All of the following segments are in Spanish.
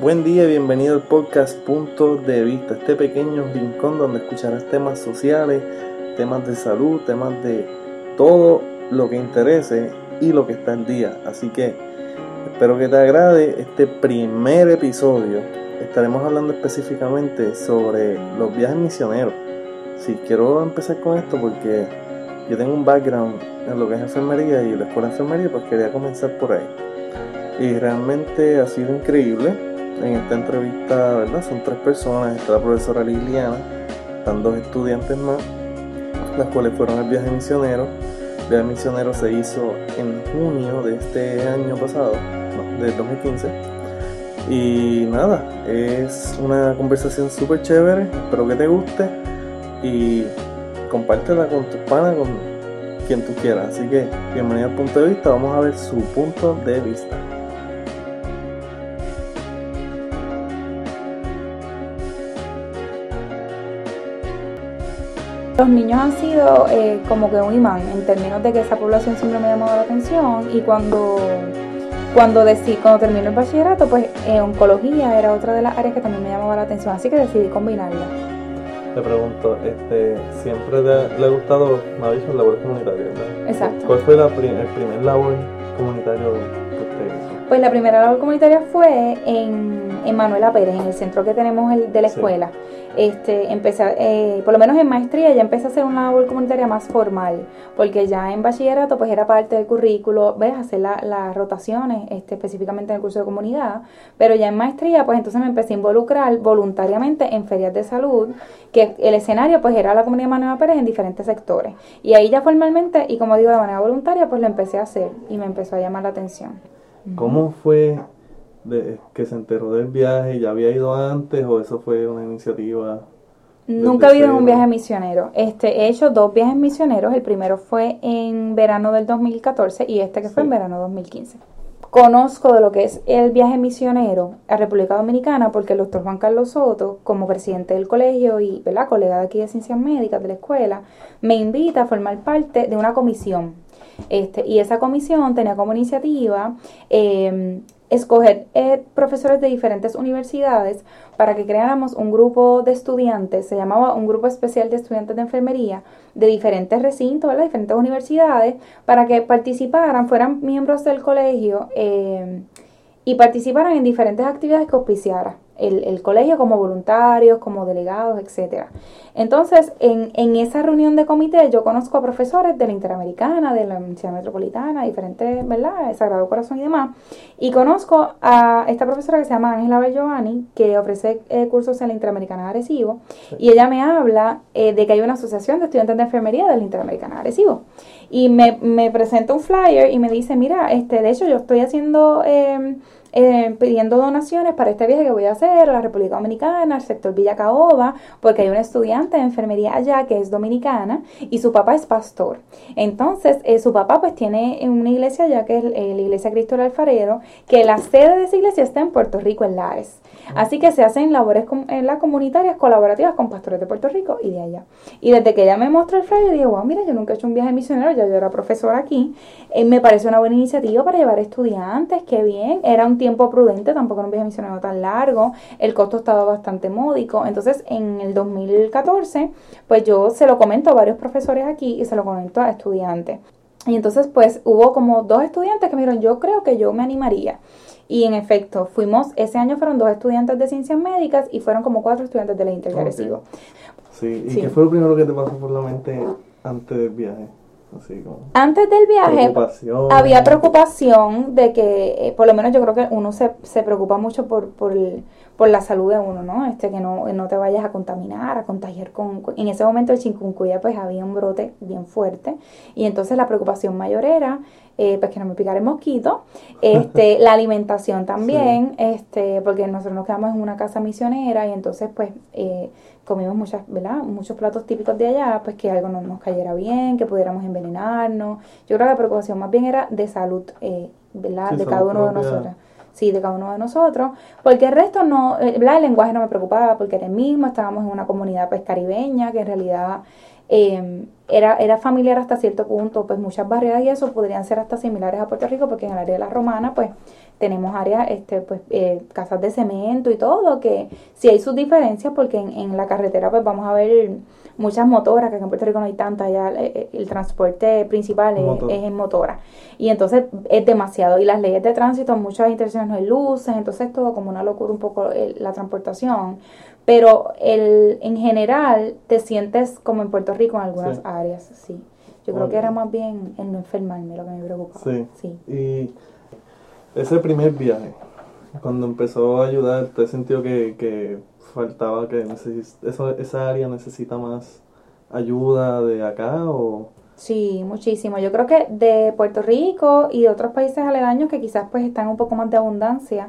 Buen día y bienvenido al podcast Punto de Vista, este pequeño rincón donde escucharás temas sociales, temas de salud, temas de todo lo que interese y lo que está en día. Así que espero que te agrade este primer episodio. Estaremos hablando específicamente sobre los viajes misioneros. Sí, quiero empezar con esto porque yo tengo un background en lo que es enfermería y la escuela de enfermería, pues quería comenzar por ahí. Y realmente ha sido increíble en esta entrevista, ¿verdad? Son tres personas, está la profesora Liliana, están dos estudiantes más, las cuales fueron al viaje misionero. El viaje misionero se hizo en junio de este año pasado, no, del 2015. Y nada, es una conversación súper chévere, espero que te guste y compártela con tus panas, con quien tú quieras. Así que bienvenido al punto de vista, vamos a ver su punto de vista. Los niños han sido eh, como que un imán en términos de que esa población siempre me ha llamado la atención y cuando cuando decidí, cuando terminé el bachillerato, pues eh, oncología era otra de las áreas que también me llamaba la atención, así que decidí combinarla. Te pregunto, este, siempre le ha gustado, me ha dicho, labor comunitaria, ¿verdad? Exacto. ¿Cuál fue la el primer labor comunitario que usted hizo? Pues la primera labor comunitaria fue en, en Manuela Pérez, en el centro que tenemos el, de la escuela este, empecé, eh, por lo menos en maestría ya empecé a hacer una labor comunitaria más formal, porque ya en bachillerato pues era parte del currículo, ves, hacer las rotaciones, este, específicamente en el curso de comunidad, pero ya en maestría pues entonces me empecé a involucrar voluntariamente en ferias de salud, que el escenario pues era la comunidad Manuel Pérez en diferentes sectores, y ahí ya formalmente y como digo de manera voluntaria pues lo empecé a hacer y me empezó a llamar la atención. ¿Cómo fue de, que se enteró del viaje, ya había ido antes o eso fue una iniciativa? Nunca he ido en un viaje misionero. Este, he hecho dos viajes misioneros. El primero fue en verano del 2014 y este que fue en verano 2015. Conozco de lo que es el viaje misionero a República Dominicana porque el doctor Juan Carlos Soto, como presidente del colegio y ¿verdad? colega de aquí de Ciencias Médicas de la escuela, me invita a formar parte de una comisión. Este, y esa comisión tenía como iniciativa eh, escoger eh, profesores de diferentes universidades para que creáramos un grupo de estudiantes, se llamaba un grupo especial de estudiantes de enfermería de diferentes recintos, de diferentes universidades, para que participaran, fueran miembros del colegio eh, y participaran en diferentes actividades que auspiciara el, colegio como voluntarios, como delegados, etcétera. Entonces, en, en, esa reunión de comité yo conozco a profesores de la Interamericana, de la Universidad Metropolitana, diferentes, ¿verdad? Sagrado Corazón y demás. Y conozco a esta profesora que se llama Ángela Bellovanni, que ofrece eh, cursos en la Interamericana de Arecibo. Y ella me habla eh, de que hay una asociación de estudiantes de enfermería de la Interamericana de Arecibo. Y me, me presenta un flyer y me dice, mira, este, de hecho yo estoy haciendo... Eh, eh, pidiendo donaciones para este viaje que voy a hacer a la República Dominicana, al sector Villa Caoba, porque hay una estudiante de enfermería allá que es dominicana y su papá es pastor. Entonces, eh, su papá pues tiene una iglesia allá que es eh, la Iglesia Cristo del Alfarero, que la sede de esa iglesia está en Puerto Rico, en Lares. Así que se hacen labores en las comunitarias colaborativas con pastores de Puerto Rico y de allá. Y desde que ella me mostró el flyer, dije, wow, mira, yo nunca he hecho un viaje misionero, ya yo era profesora aquí. me parece una buena iniciativa para llevar estudiantes, qué bien. Era un tiempo prudente, tampoco era un viaje misionero tan largo, el costo estaba bastante módico. Entonces, en el 2014, pues yo se lo comento a varios profesores aquí y se lo comento a estudiantes. Y entonces, pues hubo como dos estudiantes que me dijeron, yo creo que yo me animaría. Y en efecto, fuimos, ese año fueron dos estudiantes de ciencias médicas y fueron como cuatro estudiantes de la Inter Sí, ¿y qué fue lo primero que te pasó por la mente antes del viaje? Antes del viaje había preocupación de que, eh, por lo menos yo creo que uno se, se preocupa mucho por, por, por, la salud de uno, ¿no? Este, que no, no te vayas a contaminar, a contagiar con... En ese momento el chikungunya pues había un brote bien fuerte y entonces la preocupación mayor era eh, pues que no me picara el mosquito, este, la alimentación también, este, porque nosotros nos quedamos en una casa misionera y entonces pues eh, comimos muchas, ¿verdad? muchos platos típicos de allá, pues que algo no nos cayera bien, que pudiéramos envenenarnos. Yo creo que la preocupación más bien era de salud, eh, ¿verdad? de cada uno de nosotros. Sí, de cada uno de nosotros, porque el resto no, ¿verdad? el lenguaje no me preocupaba porque era el mismo, estábamos en una comunidad pues caribeña que en realidad eh, era, era familiar hasta cierto punto, pues muchas barreras y eso podrían ser hasta similares a Puerto Rico, porque en el área de la romana, pues tenemos áreas, este, pues, eh, casas de cemento y todo, que sí hay sus diferencias porque en, en la carretera pues vamos a ver muchas motoras, que en Puerto Rico no hay tantas, ya eh, eh, el, transporte principal es, en motora. Y entonces es demasiado. Y las leyes de tránsito, muchas intersecciones no hay luces, entonces todo como una locura un poco la transportación. Pero el, en general te sientes como en Puerto Rico en algunas áreas, sí. Yo creo que era más bien el no enfermarme lo que me preocupaba. Sí. sí. Y ese primer viaje, cuando empezó a ayudar, ¿te sentido que, que faltaba que eso, esa área necesita más ayuda de acá o Sí, muchísimo. Yo creo que de Puerto Rico y de otros países aledaños que quizás pues están un poco más de abundancia,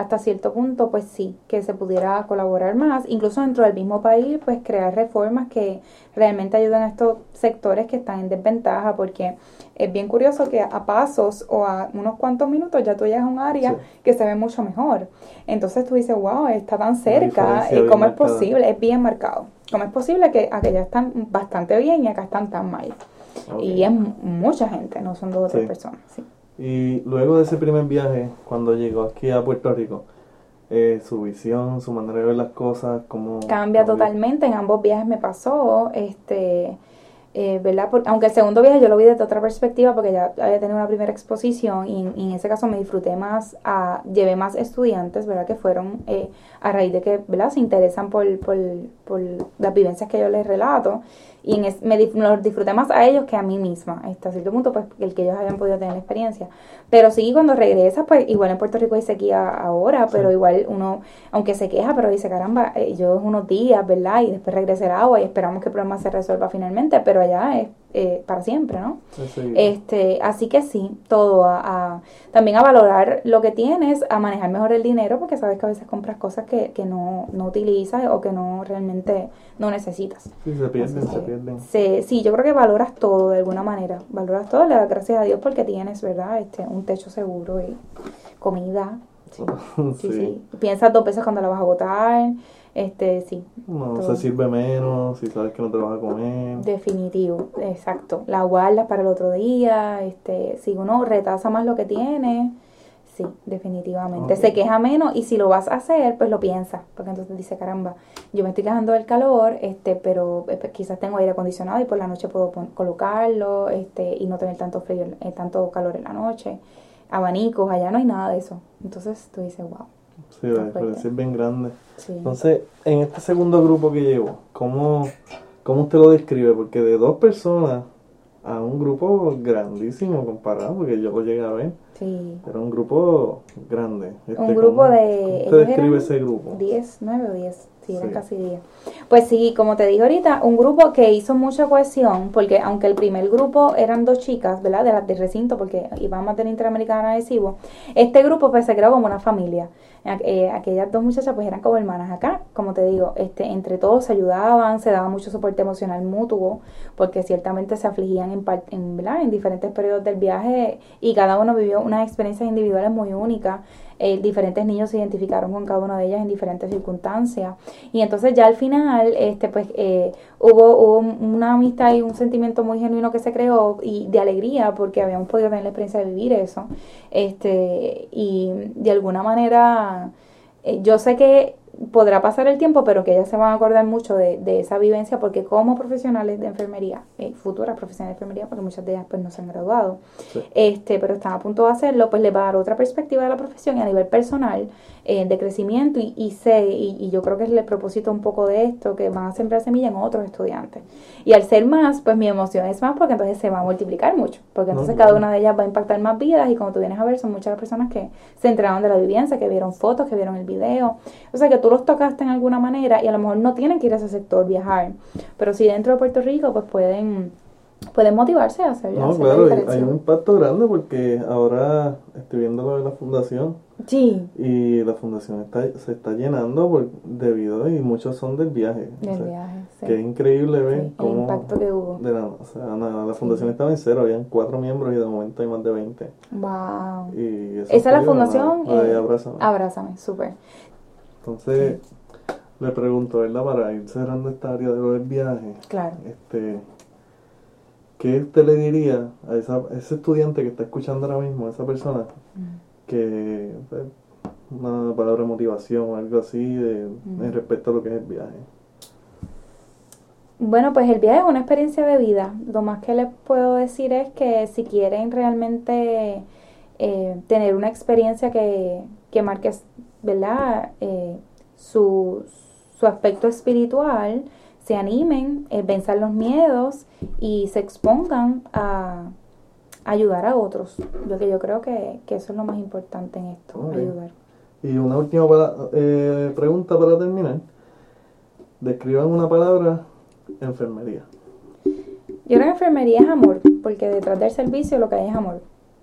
hasta cierto punto, pues sí, que se pudiera colaborar más, incluso dentro del mismo país, pues crear reformas que realmente ayuden a estos sectores que están en desventaja, porque es bien curioso que a pasos o a unos cuantos minutos ya tú llegas a un área que se ve mucho mejor. Entonces tú dices, wow, está tan cerca, ¿cómo es posible? Es bien marcado. ¿Cómo es posible que aquellas están bastante bien y acá están tan mal? Y es mucha gente, no son dos o tres personas. Sí. Y luego de ese primer viaje, cuando llegó aquí a Puerto Rico, eh, su visión, su manera de ver las cosas, como cambia totalmente. En ambos viajes me pasó, este, eh, ¿verdad? aunque el segundo viaje yo lo vi desde otra perspectiva porque ya había tenido una primera exposición y, en ese caso me disfruté más, a, llevé más estudiantes, ¿verdad? Que fueron eh, a raíz de que, ¿verdad? Se interesan por, por, por las vivencias que yo les relato y en me, los disfruté más a ellos que a mí misma, hasta cierto punto, pues el que ellos habían podido tener la experiencia. Pero sí, cuando regresas, pues igual en Puerto Rico hay sequía ahora, pero igual uno, aunque se queja, pero dice, caramba, eh, yo unos días, ¿verdad? Y después regresa el agua y esperamos que el problema se resuelva finalmente, pero allá es eh, para siempre, ¿no? Este, así que sí, todo a, también a valorar lo que tienes, a manejar mejor el dinero, porque sabes que a veces compras cosas que, que no, no utilizas o que no realmente no necesitas. Sí, se pierden, se pierden. sí, yo creo que valoras todo de alguna manera, valoras todo, le das gracias a Dios porque tienes, ¿verdad? Este, un techo seguro y comida. Sí, sí, sí. Piensas dos veces cuando la vas a botar este, sí. No, se sirve menos, si sabes que no te vas a comer. Definitivo, exacto. La guardas para el otro día, este, si uno retasa más lo que tiene, sí, definitivamente. Se queja menos y si lo vas a hacer, pues lo piensa, porque entonces dice, caramba, yo me estoy quejando del calor, este, pero eh, pues, quizás tengo aire acondicionado y por la noche puedo colocarlo, este, y no tener tanto frío, eh, tanto calor en la noche. Abanicos, allá no hay nada de eso. Entonces tú dices, wow. Sí, parece bien grande. Entonces, en este segundo grupo que llevo, ¿cómo, ¿cómo usted lo describe? Porque de dos personas a un grupo grandísimo comparado, porque yo lo llegué a ver. Sí. Era un grupo grande. un este, grupo de... ¿Usted describe ese grupo? 10, 9 o 10. Sí, eran casi 10. Pues sí, como te dije ahorita, un grupo que hizo mucha cohesión, porque aunque el primer grupo eran dos chicas, ¿verdad? De las de recinto, porque íbamos a tener Interamericana adhesivo, este grupo pues se creó como una familia. Eh, aquellas dos muchachas pues eran como hermanas acá, como te digo, este, entre todos se ayudaban, se daba mucho soporte emocional mutuo, porque ciertamente se afligían en, en, en diferentes periodos del viaje y cada uno vivió unas experiencias individuales muy únicas. Eh, diferentes niños se identificaron con cada una de ellas en diferentes circunstancias. Y entonces ya al final, este, pues, eh, hubo, hubo una amistad y un sentimiento muy genuino que se creó y de alegría porque habíamos podido tener la experiencia de vivir eso. Este, y de alguna manera, eh, yo sé que podrá pasar el tiempo, pero que ellas se van a acordar mucho de, de esa vivencia, porque como profesionales de enfermería, eh, futuras profesionales de enfermería, porque muchas de ellas pues no se han graduado, este, pero están a punto de hacerlo, pues les va a dar otra perspectiva de la profesión y a nivel personal, eh, de crecimiento y, y sé, y, yo creo que es el propósito un poco de esto, que van a sembrar semilla en otros estudiantes. Y al ser más, pues mi emoción es más porque entonces se va a multiplicar mucho, porque entonces cada una de ellas va a impactar más vidas y como tú vienes a ver, son muchas las personas que se enteraron de la vivencia, que vieron fotos, que vieron el video, o sea que tú los tocaste en alguna manera y a lo mejor no tienen que ir a ese sector, viajar, pero si dentro de Puerto Rico, pues pueden pueden motivarse a hacerlo. No, claro, hay un impacto grande porque ahora estoy viendo lo de la fundación. Sí. Y la fundación está, se está llenando por, debido y muchos son del viaje. Del viaje, sí. Que es increíble ver cómo... El impacto que hubo. De la, o sea, la, fundación estaba en cero, habían cuatro miembros y de momento hay más de 20. Wow. Y Esa es la fundación. Eh, abrázame. Abrázame, súper. Entonces, le pregunto, ¿verdad? Para ir cerrando esta área de lo del viaje. Claro. Este ¿Qué usted le diría a, esa, ese estudiante que está escuchando ahora mismo, a esa persona, mm. que pues, una palabra de motivación o algo así de, en respecto a lo que es el viaje. Bueno, pues el viaje es una experiencia de vida. Lo más que les puedo decir es que si quieren realmente eh, tener una experiencia que, que marque, ¿verdad? Eh, su, su aspecto espiritual, se animen, eh, venzan los miedos y se expongan a ayudar a otros. Yo que yo creo que, eso es lo más importante en esto, ayudar. Y una última eh, pregunta para terminar. Describan una palabra, enfermería. Yo creo que enfermería es amor, porque detrás del servicio lo que hay es amor.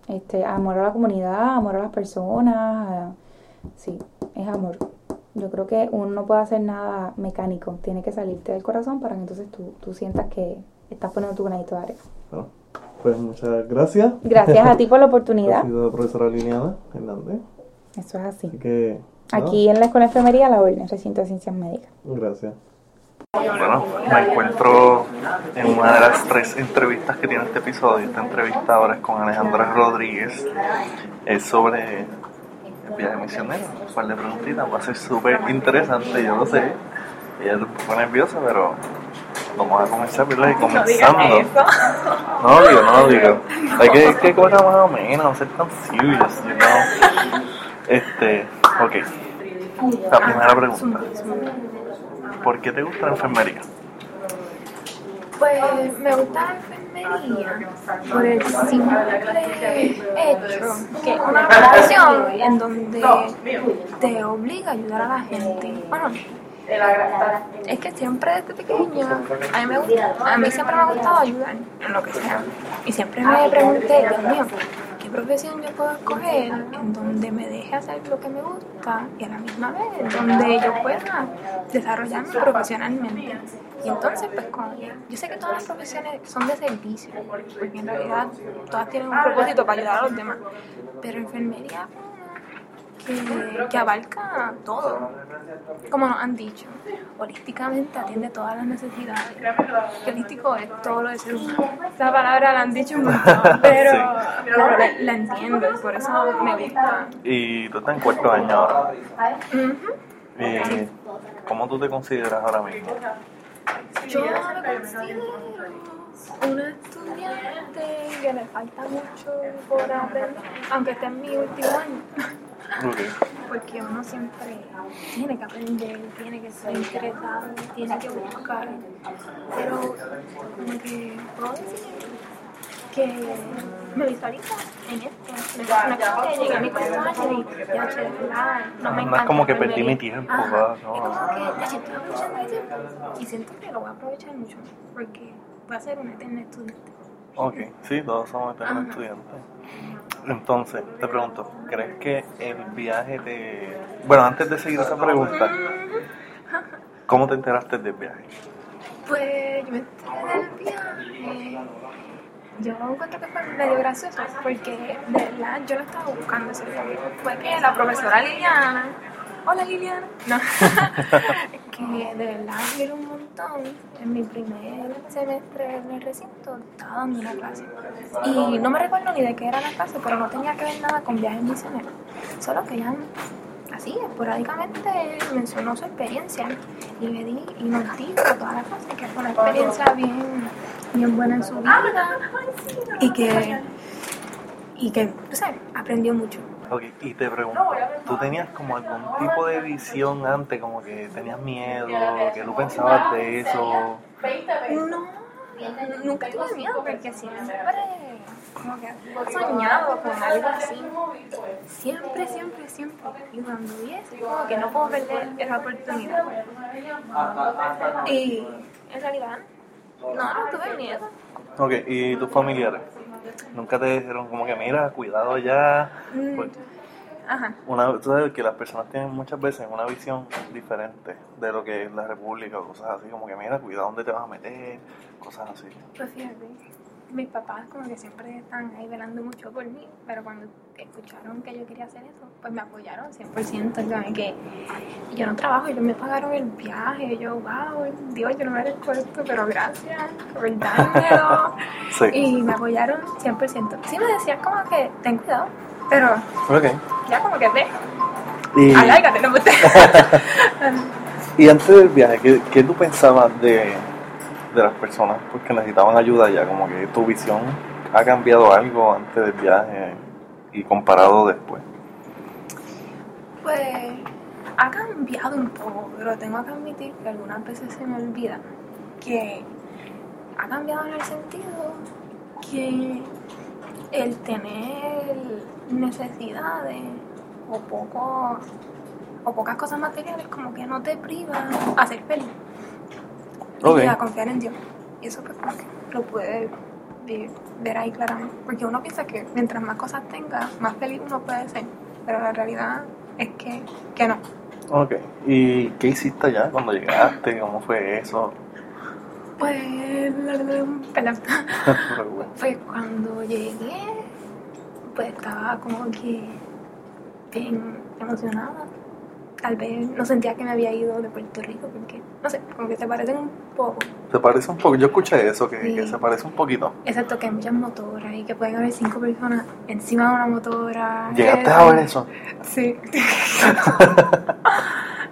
Este, amor a la comunidad, amor a las personas, sí, es amor. Yo creo que uno no puede hacer nada mecánico, tiene que salirte del corazón para que entonces tú, tú sientas que estás poniendo tu granito de arena. Bueno, pues muchas gracias. Gracias a ti por la oportunidad. sido profesora Liliana Hernández. Eso es así. Aquí en la Escuela de Enfermería, la Orden, Recinto de Ciencias Médicas. Gracias. Bueno, me encuentro en una de las tres entrevistas que tiene este episodio. Esta entrevista ahora es con Alejandra Rodríguez. Es sobre viaje misionero. Un par de preguntitas, va a ser súper interesante, yo lo sé. Ella es un poco nerviosa, pero vamos a comenzar, ¿verdad? Y comenzando. No lo digo, no lo digo. Hay que, que cosas más o menos, no ser tan serious, you Este, ok. La primera pregunta. ¿Por qué te gusta la enfermería? Pues me gusta la enfermería por el simple hecho que una profesión en donde te obliga a ayudar a la gente. Bueno, es que siempre desde pequeña a mí, me gusta, a mí siempre me ha gustado ayudar en lo que sea. Y siempre me pregunté, Dios mío, ¿qué profesión yo puedo escoger en donde me deje hacer lo que me gusta y a la misma vez en donde yo pueda desarrollarme profesionalmente? Y entonces, pues, yo sé que todas las profesiones son de servicio, porque en realidad todas tienen un propósito para ayudar a los demás, pero enfermería que, que, abarca todo, como nos han dicho. Holísticamente atiende todas las necesidades. holístico es todo lo de ser humano. Esa palabra la han dicho mucho, pero, la, entiendo y por eso me gusta. ¿Y tú estás en cuarto año ahora? ¿Cómo tú te consideras ahora mismo? Yo me considero una estudiante que me falta mucho por aprender, aunque esté en mi último año. Porque uno siempre tiene que aprender, tiene que ser interesado, tiene que buscar. Pero como que puedo decir que me visualizo en esto. Me, me como que llegué a mi personaje y ya, che, no me encanta. No es como que perdí mi tiempo, ¿verdad? No. Es como que ya estoy aprovechando mi tiempo y siento que lo voy a aprovechar mucho porque voy a ser una eterna estudiante. Ok, sí, todos somos eternos estudiantes. Entonces, te pregunto, ¿crees que el viaje te... Bueno, antes de seguir esa pregunta, ¿cómo te enteraste del viaje? Pues yo me enteré del viaje. Yo encuentro que fue medio gracioso porque de verdad yo lo estaba buscando ese viaje. Fue que la profesora Liliana hola Liliana. No, que de verdad quiero un montón. En mi primer semestre en el recinto estaba dando una clase. Y no me recuerdo ni de qué era la clase, pero no tenía que ver nada con viajes misioneros. Solo que ella, así, esporádicamente mencionó su experiencia. Y me di, y nos dijo toda la clase que fue una experiencia bien, bien buena en su vida. Y que, y que, no sé, aprendió mucho. Ok, y te pregunto, ¿tú tenías como algún tipo de visión antes, como que tenías miedo, que tú pensabas de eso? No, nunca tuve miedo porque siempre como que he soñado con algo así. Siempre, siempre, siempre. Y cuando vi eso, como que no puedo perder esa oportunidad. Y en realidad, no, no tuve miedo. Ok, ¿y tus familiares? Nunca te dijeron como que mira, cuidado ya. Mm, pues, Ajá. Una, tú sabes que las personas tienen muchas veces una visión diferente de lo que es la república cosas así, como que mira, cuidado dónde te vas a meter, cosas así. Pues fíjate, mis papás como que siempre están ahí velando mucho por mí, pero cuando escucharon que yo quería hacer eso, pues me apoyaron 100%, que yo no trabajo, ellos me pagaron el viaje, yo, wow, Dios, yo no me merezco esto, pero gracias por dármelo. sí. Y me apoyaron 100%. Sí me decían como que ten cuidado, pero... Okay. ya como que ve, Y, alárgate, no me y antes del viaje, ¿qué, qué tú pensabas de, de las personas porque necesitaban ayuda ya? Como que tu visión ha cambiado algo antes del viaje y comparado después. Pues ha cambiado un poco, pero tengo que admitir que algunas veces se me olvida que ha cambiado en el sentido que el tener necesidades o poco o pocas cosas materiales como que no te priva a ser feliz Y a confiar en Dios. Y eso pues como que lo puedes vi- ver ahí claramente. Porque uno piensa que mientras más cosas tenga, más feliz uno puede ser. Pero la realidad es que, que no. Ok. ¿Y qué hiciste allá cuando llegaste? ¿Cómo fue eso? Pues, perdón. Pues cuando llegué, pues estaba como que bien emocionada. Tal vez no sentía que me había ido de Puerto Rico porque, no sé, como que se parecen un poco. ¿Se parece un poco? Yo escuché eso, que, Sí. que se parece un poquito. Excepto que hay muchas motoras y que pueden haber cinco personas encima de una motora. ¿Llegaste Eh, a ver eso? Sí.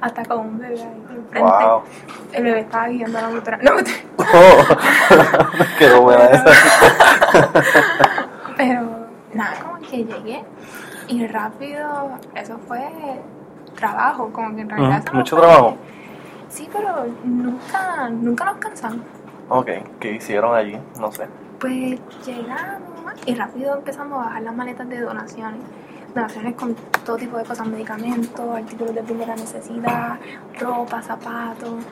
Hasta con un bebé ahí enfrente. Wow. El bebé estaba guiando la motora. No, Quedó buena esa. pero nada, como que llegué y rápido, eso fue trabajo, como que en realidad. Mucho trabajo. Sí, pero nunca, nunca nos cansamos. Ok, ¿qué hicieron allí? No sé. Pues llegamos y rápido empezamos a bajar las maletas de donaciones. Donaciones con todo tipo de cosas, medicamentos, artículos de primera necesidad, ropa, zapatos.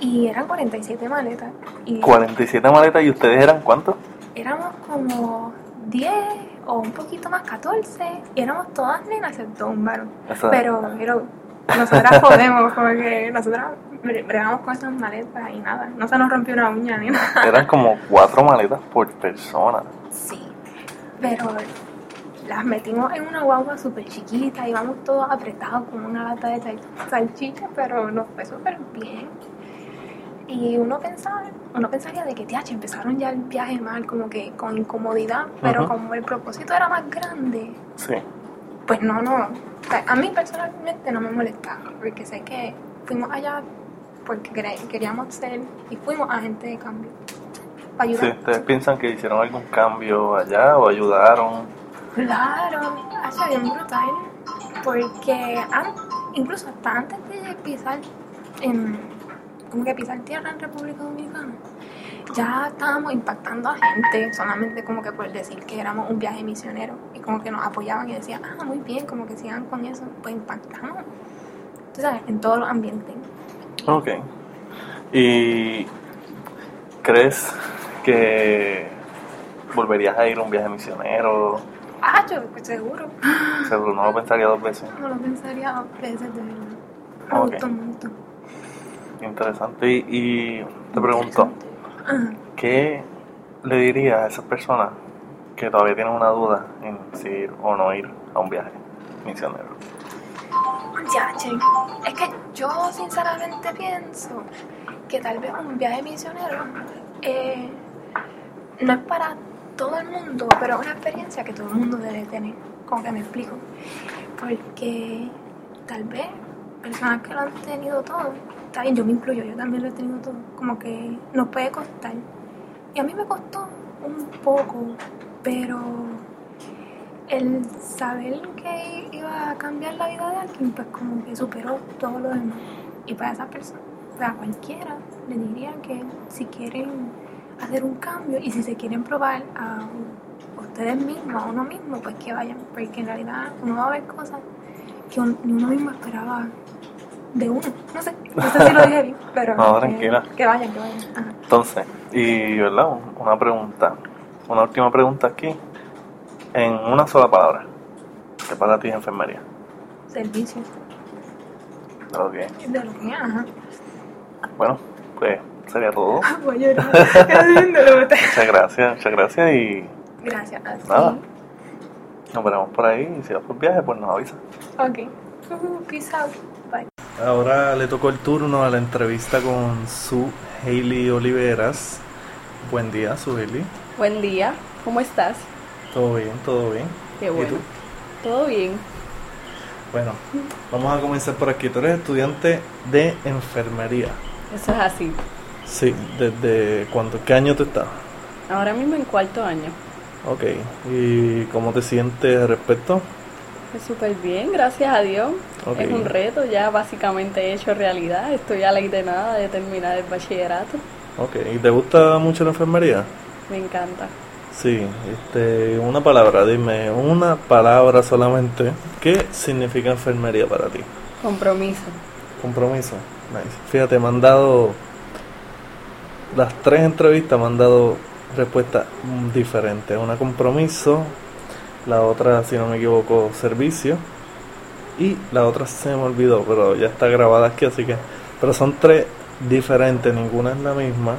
Y eran 47 maletas. Y 47 maletas y ustedes eran cuántos? éramos como 10 o un poquito más, 14. Y éramos todas nenas excepto un varón. Pero, pero nosotras podemos, como que nosotras bre- bregamos con esas maletas y nada. No se nos rompió una uña ni nada. Eran como cuatro maletas por persona. Sí, pero las metimos en una guagua súper chiquita, íbamos todos apretados como una lata de sal- salchicha, pero nos fue súper bien. Y uno pensaba, uno pensaría de que, TH, empezaron ya el viaje mal, como que con incomodidad, pero como el propósito era más grande, Sí. pues no, no. O sea, a mí personalmente no me molestaba, porque sé que fuimos allá porque queríamos ser y fuimos agentes de cambio. Para Sí, ayudar. ¿Ustedes piensan que hicieron algún cambio allá o ayudaron? Claro, hace bien brutal. Porque an- incluso hasta antes de pisar en, como que pisar tierra en República Dominicana, ya estábamos impactando a gente solamente como que por decir que éramos un viaje misionero y como que nos apoyaban y decían, ah, muy bien, como que sigan con eso, pues impactamos. Tú sabes, en todos los ambientes. Ok. ¿Y crees que volverías a ir a un viaje misionero? Ah, yo, pues seguro. Seguro, no lo pensaría dos veces. No lo pensaría dos veces, de verdad. Me gustó mucho. Interesante. Y, te pregunto. ¿qué le dirías a esas personas que todavía tienen una duda en si ir o no ir a un viaje misionero? Ya, es que yo sinceramente pienso que tal vez un viaje misionero eh, no es para todo el mundo, pero es una experiencia que todo el mundo debe tener. Como que me explico. Porque tal vez personas que lo han tenido todo, está yo me incluyo, yo también lo he tenido todo, como que nos puede costar. Y a mí me costó un poco, pero el saber que iba a cambiar la vida de alguien, pues como que superó todo lo demás. Y para esa persona, para cualquiera, le diría que si quieren hacer un cambio y si se quieren probar a ustedes mismos, a uno mismo, pues que vayan, porque en realidad uno va a ver cosas que uno mismo esperaba de uno. No sé, no sé si lo dije bien, pero No, que- tranquila. que vayan, que vayan. Ajá. Entonces, y verdad, una pregunta, una última pregunta aquí, en una sola palabra. ¿Qué para ti es enfermería? Servicio. Ok. De lo que, ajá. Bueno, pues sería todo. Voy a llorar. Lo. Muchas gracias, muchas gracias y Gracias. Nada. Nos veremos por ahí. Y si vas por viaje, pues nos avisa. Ok. Peace out. Bye. Ahora le tocó el turno a la entrevista con Su Hailey Oliveras. Buen día, Su Hailey. Buen día, ¿cómo estás? Todo bien, todo bien. Qué ¿Y bueno. tú? Todo bien. Bueno, vamos a comenzar por aquí. Tú eres estudiante de enfermería. Eso es así. Sí, ¿desde cuándo? ¿Qué año tú estás? Ahora mismo en cuarto año. Ok, ¿y cómo te sientes al respecto? Pues súper bien, gracias a Dios. Es un reto ya básicamente hecho realidad. Estoy a ley de nada de terminar el bachillerato. Ok, ¿y te gusta mucho la enfermería? Me encanta. Sí, este, una palabra, dime, una palabra solamente. ¿Qué significa enfermería para ti? Compromiso. Compromiso. Nice. Fíjate, me han dado las tres entrevistas, me han dado respuestas mm, diferentes. Una compromiso, la otra, si no me equivoco, servicio. Y la otra se me olvidó, pero ya está grabada aquí, así que... Pero son tres diferentes, ninguna es la misma.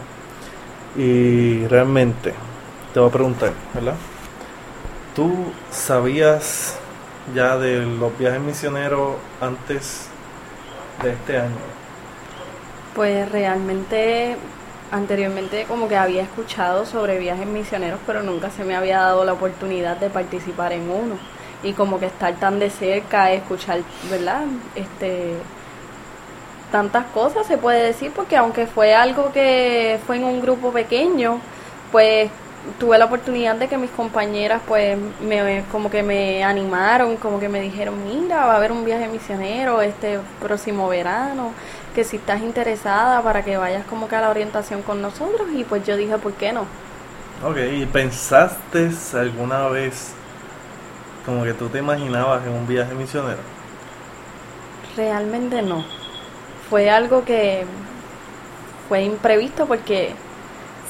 Y realmente, te voy a preguntar, ¿verdad? ¿Tú sabías ya de los viajes misioneros antes de este año? Pues realmente anteriormente como que había escuchado sobre viajes misioneros, pero nunca se me había dado la oportunidad de participar en uno. Y como que estar tan de cerca, escuchar, ¿verdad? Este tantas cosas se puede decir porque aunque fue algo que fue en un grupo pequeño, pues tuve la oportunidad de que mis compañeras pues me como que me animaron, como que me dijeron, "Mira, va a haber un viaje misionero este próximo verano, que si estás interesada para que vayas como que a la orientación con nosotros" y pues yo dije, "¿Por qué no?" Ok, ¿y pensaste alguna vez como que tú te imaginabas en un viaje misionero? Realmente no. Fue algo que fue imprevisto porque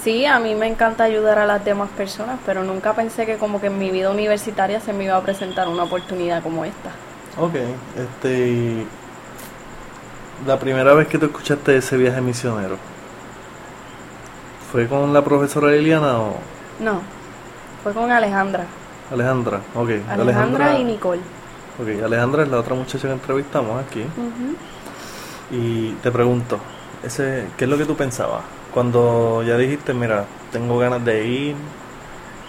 sí, a mí me encanta ayudar a las demás personas, pero nunca pensé que como que en mi vida universitaria se me iba a presentar una oportunidad como esta. Ok, este... La primera vez que tú escuchaste ese viaje misionero, ¿fue con la profesora Liliana o No, fue con Alejandra. Alejandra? Ok, Alejandra, y Nicole. Ok, Alejandra es la otra muchacha que entrevistamos aquí. Y te pregunto, ese, ¿qué es lo que tú pensabas? Cuando ya dijiste, mira, tengo ganas de ir,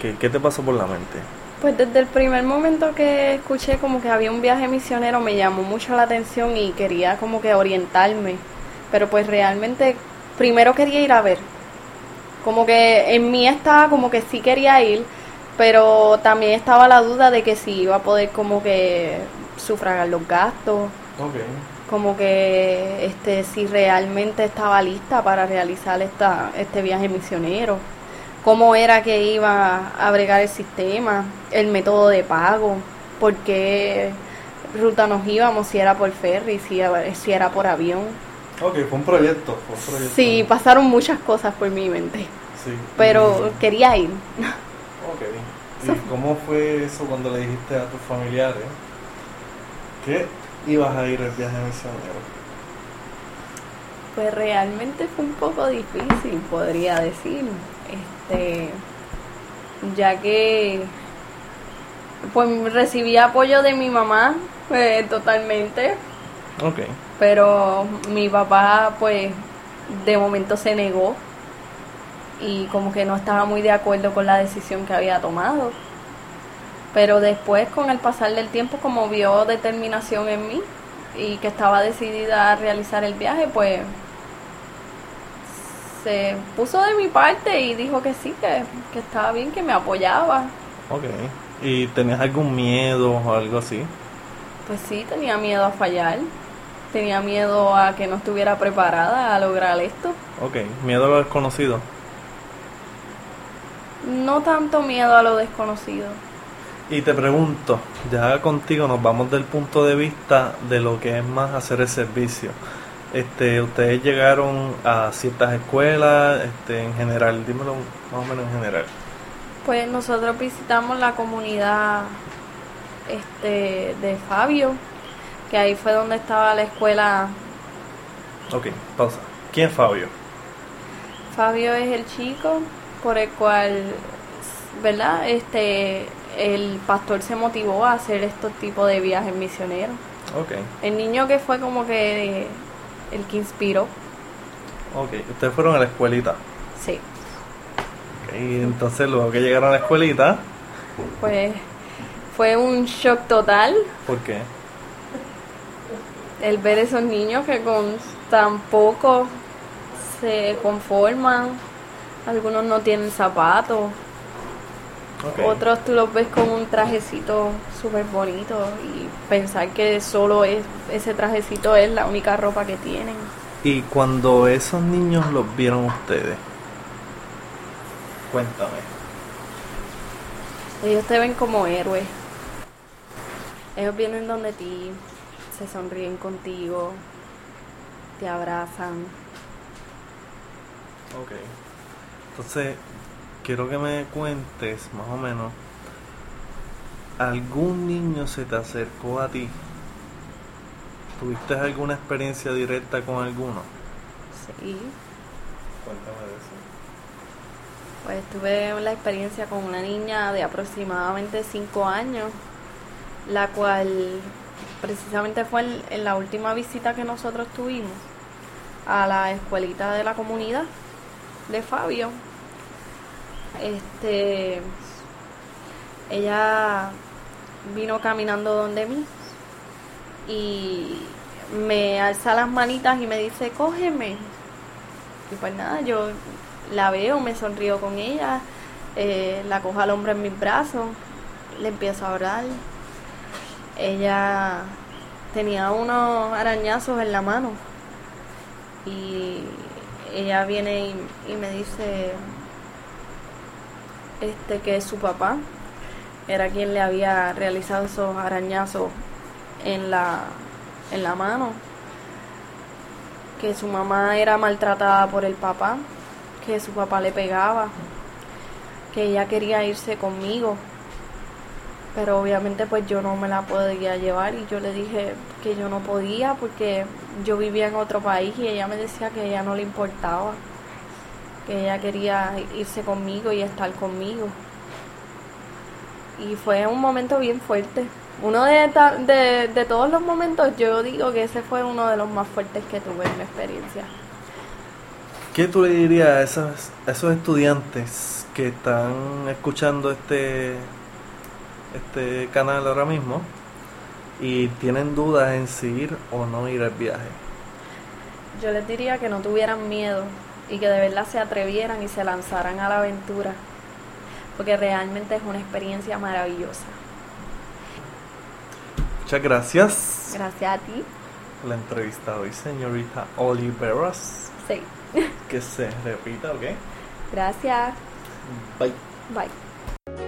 ¿qué, qué te pasó por la mente? Pues desde el primer momento que escuché como que había un viaje misionero me llamó mucho la atención y quería como que orientarme. Pero pues realmente primero quería ir a ver. Como que en mí estaba como que sí quería ir, pero también estaba la duda de que si iba a poder como que sufragar los gastos, como que este si realmente estaba lista para realizar esta este viaje misionero cómo era que iba a bregar el sistema el método de pago por qué ruta nos íbamos si era por ferry si era, si era por avión Ok, fue un proyecto, fue un proyecto. sí pasaron muchas cosas por mi mente Sí. pero Y- quería ir Ok. ¿Y cómo fue eso cuando le dijiste a tus familiares que ibas a ir al viaje misionero? Pues realmente fue un poco difícil, podría decir. Este, ya que pues recibí apoyo de mi mamá eh, totalmente, Ok. pero mi papá pues de momento se negó y como que no estaba muy de acuerdo con la decisión que había tomado. Pero después con el pasar del tiempo como vio determinación en mí y que estaba decidida a realizar el viaje, pues se puso de mi parte y dijo que sí, que, que estaba bien, que me apoyaba. Ok. ¿Y tenías algún miedo o algo así? Pues sí, tenía miedo a fallar, tenía miedo a que no estuviera preparada a lograr esto. Ok. ¿Miedo a lo desconocido? No tanto miedo a lo desconocido. Y te pregunto, ya contigo nos vamos del punto de vista de lo que es más hacer el servicio. Este, ustedes llegaron a ciertas escuelas, este, en general, dímelo más o menos en general. Pues nosotros visitamos la comunidad este de Fabio, que ahí fue donde estaba la escuela. Ok, pausa. ¿Quién es Fabio? Fabio es el chico por el cual, ¿verdad? Este el pastor se motivó a hacer estos tipos de viajes misioneros. Ok, El niño que fue como que el que inspiró. ok. Ustedes fueron a la escuelita. Sí. Ok, entonces luego que llegaron a la escuelita, Pues fue un shock total ¿por qué? el ver esos niños que con tan poco se conforman, algunos no tienen zapatos, Otros tú los ves con un trajecito súper bonito y pensar que solo es, ese trajecito es la única ropa que tienen. Y cuando esos niños los vieron ustedes, cuéntame. Ellos te ven como héroes. Ellos vienen donde ti, se sonríen contigo, te abrazan. Ok. Entonces, quiero que me cuentes más o menos, ¿algún niño se te acercó a ti? ¿Tuviste alguna experiencia directa con alguno? Sí, Cuéntame de eso. pues tuve la experiencia con una niña de aproximadamente 5 años, la cual precisamente fue en, en la última visita que nosotros tuvimos a la escuelita de la comunidad de Fabio. Este, ella vino caminando donde mí y me alza las manitas y me dice, cógeme. Y pues nada, yo la veo, me sonrío con ella, eh, la cojo al hombre en mis brazos, le empiezo a orar. Ella tenía unos arañazos en la mano y ella viene y me dice este que su papá era quien le había realizado esos arañazos en la en la mano que su mamá era maltratada por el papá que su papá le pegaba que ella quería irse conmigo pero obviamente pues yo no me la podía llevar y yo le dije que yo no podía porque yo vivía en otro país y ella me decía que ella no le importaba, que ella quería irse conmigo y estar conmigo. Y fue un momento bien fuerte. Uno de, de, de todos los momentos, yo digo que ese fue uno de los más fuertes que tuve en mi experiencia. ¿Qué tú le dirías a esos, a esos estudiantes que están escuchando este, este canal ahora mismo y tienen dudas en si ir o no ir al viaje? Yo les diría que no tuvieran miedo y que de verdad se atrevieran y se lanzaran a la aventura, porque realmente es una experiencia maravillosa. Muchas gracias Gracias a ti. la entrevista hoy, señorita Oliveras. Sí. Que se repita, ¿ok? Gracias. Bye. Bye.